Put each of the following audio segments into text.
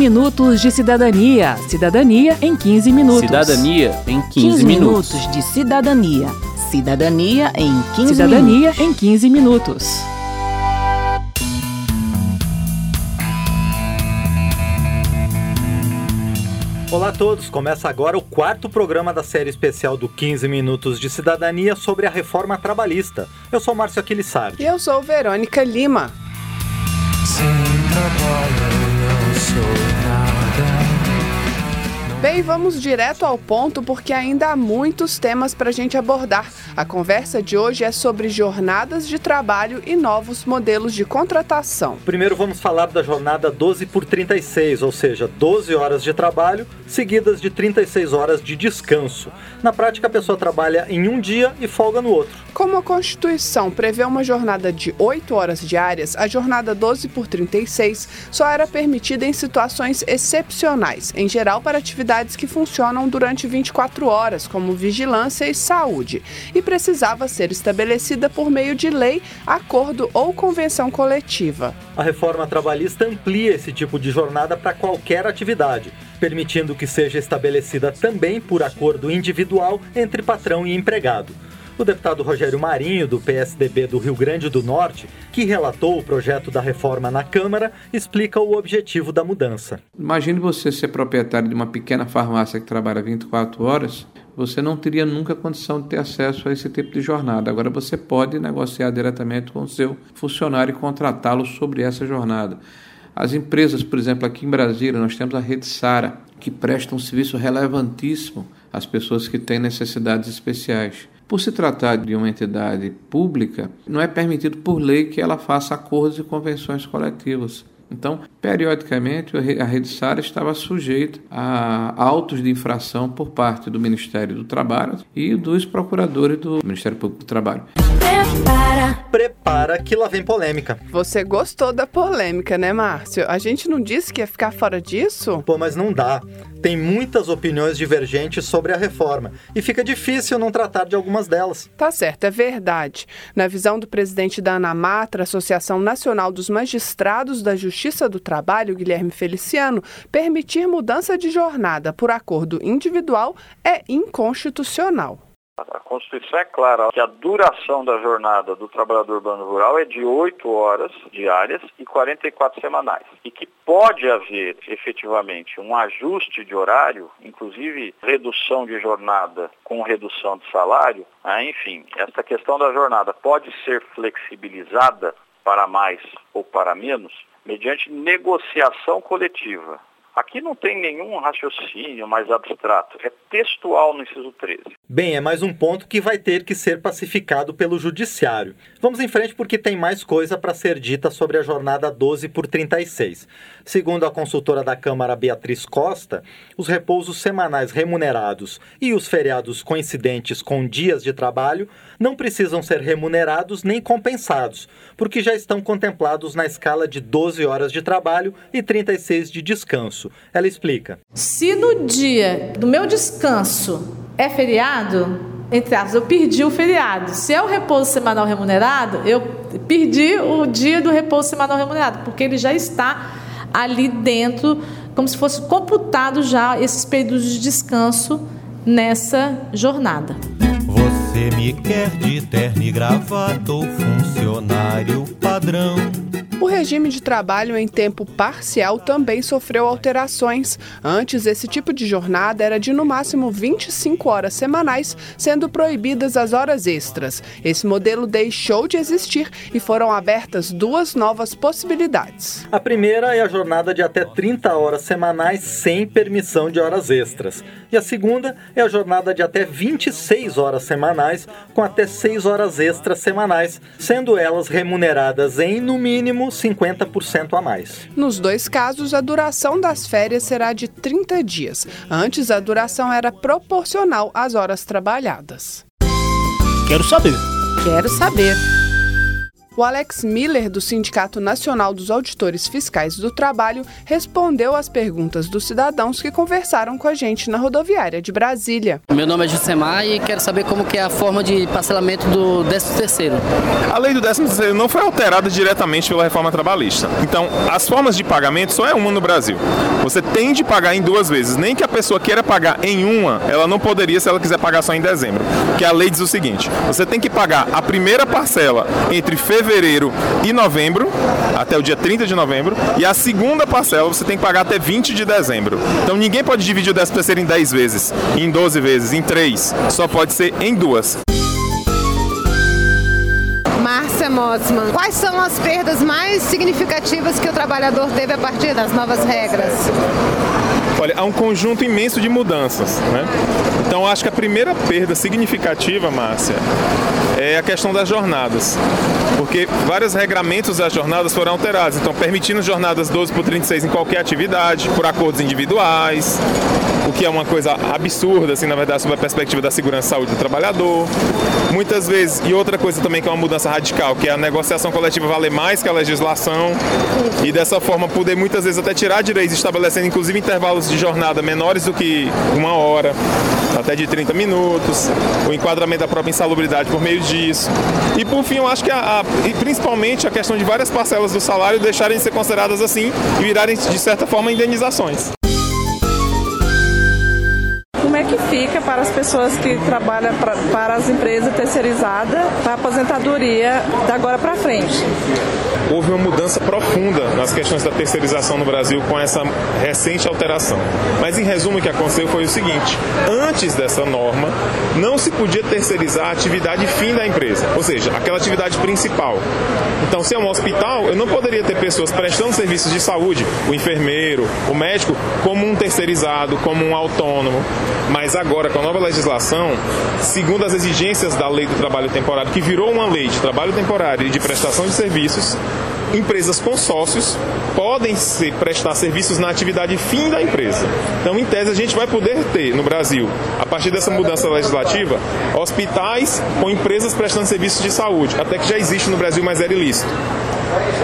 minutos de cidadania. Cidadania em 15 minutos. Cidadania em 15, 15 minutos. minutos de cidadania. Cidadania em 15 Cidadania minutos. em 15 minutos. Olá a todos, começa agora o quarto programa da série especial do 15 Minutos de Cidadania sobre a reforma trabalhista. Eu sou Márcio Aquilissardi. E eu sou Verônica Lima. Bem, vamos direto ao ponto porque ainda há muitos temas para a gente abordar. A conversa de hoje é sobre jornadas de trabalho e novos modelos de contratação. Primeiro vamos falar da jornada 12 por 36, ou seja, 12 horas de trabalho seguidas de 36 horas de descanso. Na prática, a pessoa trabalha em um dia e folga no outro. Como a Constituição prevê uma jornada de 8 horas diárias, a jornada 12 por 36 só era permitida em situações excepcionais, em geral para atividades que funcionam durante 24 horas, como vigilância e saúde, e precisava ser estabelecida por meio de lei, acordo ou convenção coletiva. A reforma trabalhista amplia esse tipo de jornada para qualquer atividade, permitindo que seja estabelecida também por acordo individual entre patrão e empregado. O deputado Rogério Marinho, do PSDB do Rio Grande do Norte, que relatou o projeto da reforma na Câmara, explica o objetivo da mudança. Imagine você ser proprietário de uma pequena farmácia que trabalha 24 horas, você não teria nunca condição de ter acesso a esse tipo de jornada. Agora você pode negociar diretamente com o seu funcionário e contratá-lo sobre essa jornada. As empresas, por exemplo, aqui em Brasília, nós temos a Rede Sara, que presta um serviço relevantíssimo às pessoas que têm necessidades especiais. Por se tratar de uma entidade pública, não é permitido por lei que ela faça acordos e convenções coletivas. Então, periodicamente, a Rede Sara estava sujeita a autos de infração por parte do Ministério do Trabalho e dos procuradores do Ministério Público do Trabalho. Prepara que lá vem polêmica. Você gostou da polêmica, né, Márcio? A gente não disse que ia ficar fora disso? Pô, mas não dá. Tem muitas opiniões divergentes sobre a reforma e fica difícil não tratar de algumas delas. Tá certo, é verdade. Na visão do presidente da ANAMATRA, Associação Nacional dos Magistrados da Justiça do Trabalho, Guilherme Feliciano, permitir mudança de jornada por acordo individual é inconstitucional. A Constituição é clara que a duração da jornada do trabalhador urbano rural é de 8 horas diárias e 44 semanais. E que pode haver efetivamente um ajuste de horário, inclusive redução de jornada com redução de salário. Né? Enfim, essa questão da jornada pode ser flexibilizada para mais ou para menos mediante negociação coletiva. Aqui não tem nenhum raciocínio mais abstrato, é textual no inciso 13. Bem, é mais um ponto que vai ter que ser pacificado pelo judiciário. Vamos em frente porque tem mais coisa para ser dita sobre a jornada 12 por 36. Segundo a consultora da Câmara Beatriz Costa, os repousos semanais remunerados e os feriados coincidentes com dias de trabalho não precisam ser remunerados nem compensados, porque já estão contemplados na escala de 12 horas de trabalho e 36 de descanso. Ela explica. Se no dia do meu descanso é feriado, entre aspas, eu perdi o feriado. Se é o repouso semanal remunerado, eu perdi o dia do repouso semanal remunerado, porque ele já está ali dentro, como se fosse computado já esses períodos de descanso nessa jornada. Você me quer de terno e gravata ou funcionário padrão? O regime de trabalho em tempo parcial também sofreu alterações. Antes, esse tipo de jornada era de no máximo 25 horas semanais, sendo proibidas as horas extras. Esse modelo deixou de existir e foram abertas duas novas possibilidades. A primeira é a jornada de até 30 horas semanais sem permissão de horas extras. E a segunda é a jornada de até 26 horas semanais com até 6 horas extras semanais, sendo elas remuneradas em, no mínimo, 50% a mais. Nos dois casos, a duração das férias será de 30 dias. Antes, a duração era proporcional às horas trabalhadas. Quero saber. Quero saber. O Alex Miller, do Sindicato Nacional dos Auditores Fiscais do Trabalho, respondeu às perguntas dos cidadãos que conversaram com a gente na rodoviária de Brasília. Meu nome é Jusemar e quero saber como que é a forma de parcelamento do 13º. A lei do 13º não foi alterada diretamente pela reforma trabalhista. Então, as formas de pagamento só é uma no Brasil. Você tem de pagar em duas vezes. Nem que a pessoa queira pagar em uma, ela não poderia se ela quiser pagar só em dezembro. Porque a lei diz o seguinte: você tem que pagar a primeira parcela entre fevereiro e novembro, até o dia 30 de novembro, e a segunda parcela você tem que pagar até 20 de dezembro. Então ninguém pode dividir o 13 terceiro em 10 vezes, em 12 vezes, em 3. Só pode ser em duas. Márcia Mossman, quais são as perdas mais significativas que o trabalhador teve a partir das novas regras? Olha, há um conjunto imenso de mudanças, né? Então acho que a primeira perda significativa, Márcia, é a questão das jornadas. Porque vários regramentos das jornadas foram alterados, então permitindo jornadas 12 por 36 em qualquer atividade, por acordos individuais, o que é uma coisa absurda, assim, na verdade, sob a perspectiva da segurança e saúde do trabalhador. Muitas vezes, e outra coisa também que é uma mudança radical, que é a negociação coletiva valer mais que a legislação, e dessa forma poder muitas vezes até tirar direitos, estabelecendo inclusive intervalos de jornada menores do que uma hora, até de 30 minutos, o enquadramento da própria insalubridade por meio disso. E por fim, eu acho que a, a, e principalmente a questão de várias parcelas do salário deixarem de ser consideradas assim e virarem de certa forma indenizações. Que fica para as pessoas que trabalham pra, para as empresas terceirizadas para a aposentadoria da agora para frente? houve uma mudança profunda nas questões da terceirização no Brasil com essa recente alteração. Mas, em resumo, o que aconteceu foi o seguinte: antes dessa norma, não se podia terceirizar a atividade fim da empresa, ou seja, aquela atividade principal. Então, se é um hospital, eu não poderia ter pessoas prestando serviços de saúde, o enfermeiro, o médico, como um terceirizado, como um autônomo. Mas agora, com a nova legislação, segundo as exigências da lei do trabalho temporário, que virou uma lei de trabalho temporário e de prestação de serviços, empresas consórcios podem ser, prestar serviços na atividade fim da empresa. Então, em tese, a gente vai poder ter no Brasil, a partir dessa mudança legislativa, hospitais com empresas prestando serviços de saúde, até que já existe no Brasil, mas era ilícito.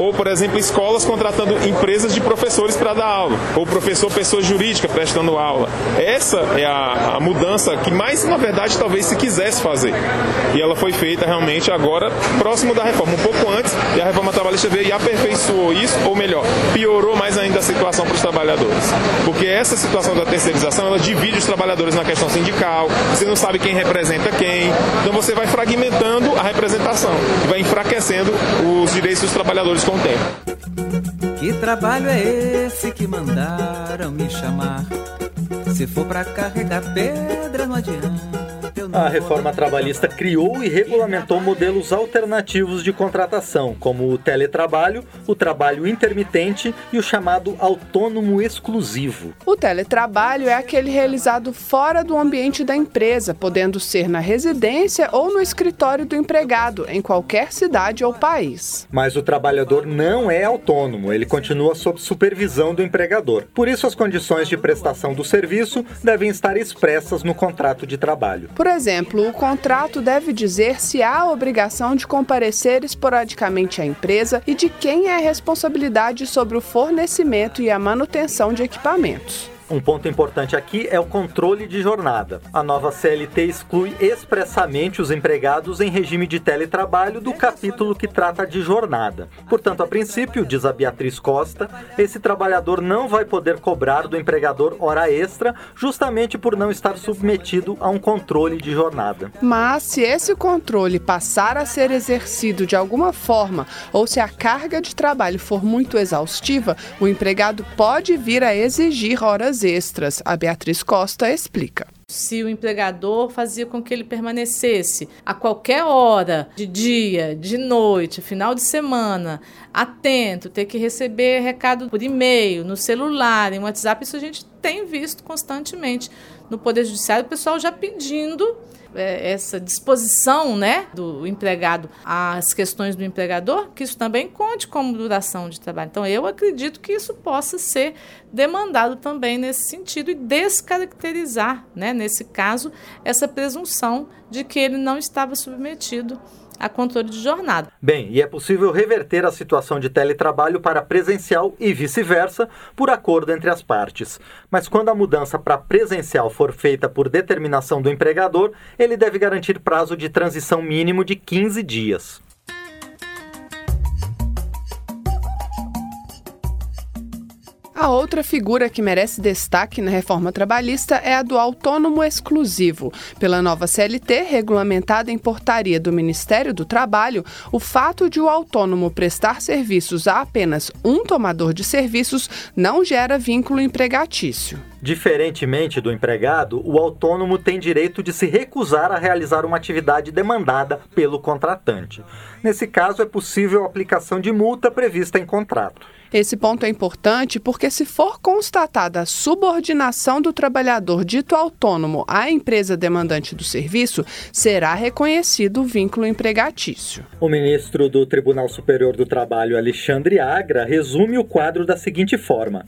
Ou, por exemplo, escolas contratando empresas de professores para dar aula. Ou professor, pessoa jurídica prestando aula. Essa é a, a, mudança que mais, na verdade, talvez se quisesse fazer. E ela foi feita realmente agora, próximo da reforma, um pouco antes, e a reforma trabalhista veio e aperfeiçoou isso, ou melhor, piorou mais ainda a situação para os trabalhadores. Porque essa situação da terceirização, ela divide os trabalhadores na questão sindical, você não sabe quem representa quem, então você vai fragmentando a representação, e vai enfraquecendo os direitos dos trabalhadores trabalhadores tempo. Que trabalho é esse que mandaram me chamar? Se for para carregar pedra, não adianta. A reforma trabalhista criou e regulamentou modelos alternativos de contratação, como o teletrabalho, o trabalho intermitente e o chamado autônomo exclusivo. O teletrabalho é aquele realizado fora do ambiente da empresa, podendo ser na residência ou no escritório do empregado, em qualquer cidade ou país. Mas o trabalhador não é autônomo, ele continua sob supervisão do empregador. Por isso, as condições de prestação do serviço devem estar expressas no contrato de trabalho. Por exemplo, o contrato deve dizer se há a obrigação de comparecer esporadicamente à empresa e de quem é a responsabilidade sobre o fornecimento e a manutenção de equipamentos. Um ponto importante aqui é o controle de jornada. A nova CLT exclui expressamente os empregados em regime de teletrabalho do capítulo que trata de jornada. Portanto, a princípio, diz a Beatriz Costa, esse trabalhador não vai poder cobrar do empregador hora extra, justamente por não estar submetido a um controle de jornada. Mas se esse controle passar a ser exercido de alguma forma ou se a carga de trabalho for muito exaustiva, o empregado pode vir a exigir horas horas extras. A Beatriz Costa explica. Se o empregador fazia com que ele permanecesse a qualquer hora, de dia, de noite, final de semana, atento, ter que receber recado por e-mail, no celular, em WhatsApp, isso a gente tem visto constantemente no Poder Judiciário, o pessoal já pedindo essa disposição né, do empregado às questões do empregador, que isso também conte como duração de trabalho. Então, eu acredito que isso possa ser demandado também nesse sentido e descaracterizar, né, nesse caso, essa presunção de que ele não estava submetido a controle de jornada. Bem, e é possível reverter a situação de teletrabalho para presencial e vice-versa por acordo entre as partes. Mas quando a mudança para presencial for feita por determinação do empregador, ele deve garantir prazo de transição mínimo de 15 dias. A outra figura que merece destaque na reforma trabalhista é a do autônomo exclusivo. Pela nova CLT, regulamentada em portaria do Ministério do Trabalho, o fato de o autônomo prestar serviços a apenas um tomador de serviços não gera vínculo empregatício. Diferentemente do empregado, o autônomo tem direito de se recusar a realizar uma atividade demandada pelo contratante. Nesse caso, é possível a aplicação de multa prevista em contrato. Esse ponto é importante porque, se for constatada a subordinação do trabalhador dito autônomo à empresa demandante do serviço, será reconhecido o vínculo empregatício. O ministro do Tribunal Superior do Trabalho, Alexandre Agra, resume o quadro da seguinte forma.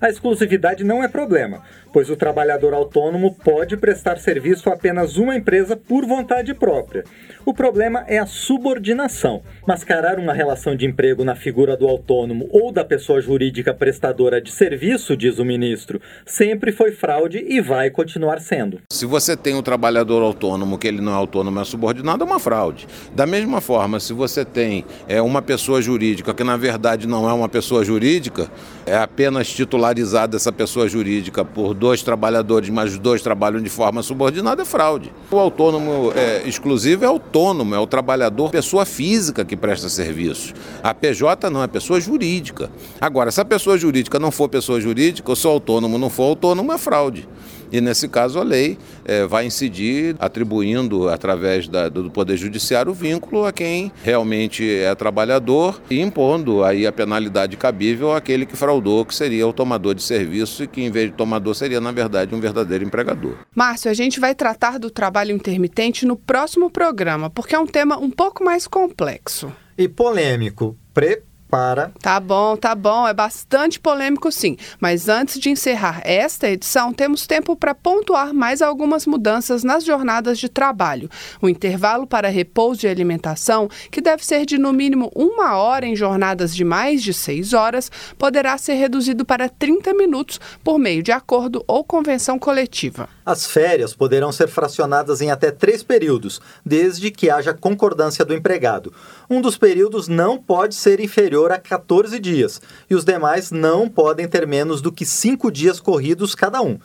A exclusividade não é problema, pois o trabalhador autônomo pode prestar serviço a apenas uma empresa por vontade própria. O problema é a subordinação. Mascarar uma relação de emprego na figura do autônomo ou da pessoa jurídica prestadora de serviço, diz o ministro, sempre foi fraude e vai continuar sendo. Se você tem um trabalhador autônomo que ele não é autônomo, é subordinado, é uma fraude. Da mesma forma, se você tem é, uma pessoa jurídica que na verdade não é uma pessoa jurídica, é apenas titularizada essa pessoa jurídica por dois trabalhadores, mas os dois trabalham de forma subordinada, é fraude. O autônomo é, exclusivo é autônomo, é o trabalhador, pessoa física que presta serviço. A PJ não, é pessoa jurídica. Agora, se a pessoa jurídica não for pessoa jurídica, ou se o autônomo não for autônomo, é fraude. E nesse caso a lei é, vai incidir atribuindo através da, do Poder Judiciário o vínculo a quem realmente é trabalhador e impondo aí a penalidade cabível àquele que fraudou, que seria o tomador de serviço e que em vez de tomador seria na verdade um verdadeiro empregador. Márcio, a gente vai tratar do trabalho intermitente no próximo programa, porque é um tema um pouco mais complexo. E polêmico. Pre para. Tá bom, tá bom. É bastante polêmico, sim. Mas antes de encerrar esta edição, temos tempo para pontuar mais algumas mudanças nas jornadas de trabalho. O intervalo para repouso e alimentação, que deve ser de no mínimo uma hora em jornadas de mais de seis horas, poderá ser reduzido para 30 minutos por meio de acordo ou convenção coletiva. As férias poderão ser fracionadas em até três períodos, desde que haja concordância do empregado. Um dos períodos não pode ser inferior a 14 dias e os demais não podem ter menos do que cinco dias corridos cada um.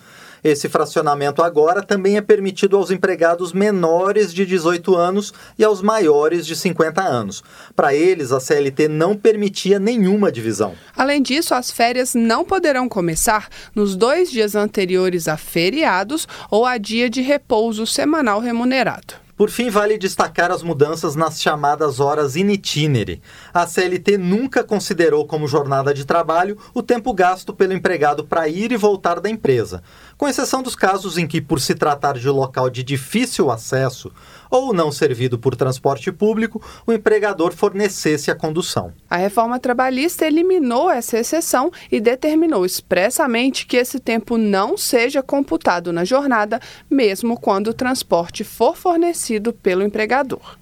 Esse fracionamento agora também é permitido aos empregados menores de 18 anos e aos maiores de 50 anos. Para eles, a CLT não permitia nenhuma divisão. Além disso, as férias não poderão começar nos dois dias anteriores a feriados ou a dia de repouso semanal remunerado. Por fim, vale destacar as mudanças nas chamadas horas in itinere. A CLT nunca considerou como jornada de trabalho o tempo gasto pelo empregado para ir e voltar da empresa, com exceção dos casos em que, por se tratar de local de difícil acesso ou não servido por transporte público, o empregador fornecesse a condução. A reforma trabalhista eliminou essa exceção e determinou expressamente que esse tempo não seja computado na jornada, mesmo quando o transporte for fornecido pelo empregador.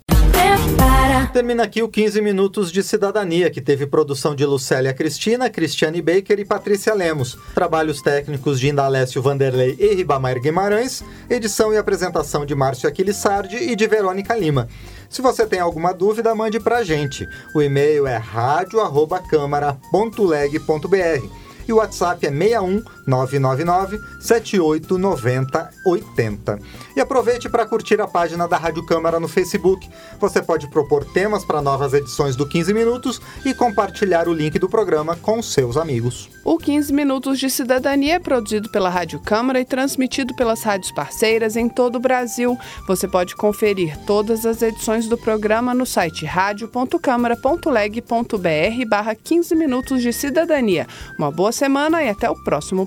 Termina aqui o 15 Minutos de Cidadania, que teve produção de Lucélia Cristina, Cristiane Baker e Patrícia Lemos. Trabalhos técnicos de Indalécio Vanderlei e Ribamar Guimarães. Edição e apresentação de Márcio Aquilissardi e de Verônica Lima. Se você tem alguma dúvida, mande pra gente. O e-mail é radio@câmara.leg.br e o WhatsApp é 61 999 7890 80. E aproveite para curtir a página da Rádio Câmara no Facebook. Você pode propor temas para novas edições do 15 Minutos e compartilhar o link do programa com seus amigos. O 15 Minutos de Cidadania é produzido pela Rádio Câmara e transmitido pelas rádios parceiras em todo o Brasil. Você pode conferir todas as edições do programa no site radio.câmara.leg.br barra 15 Minutos de Cidadania. Uma boa semana e até o próximo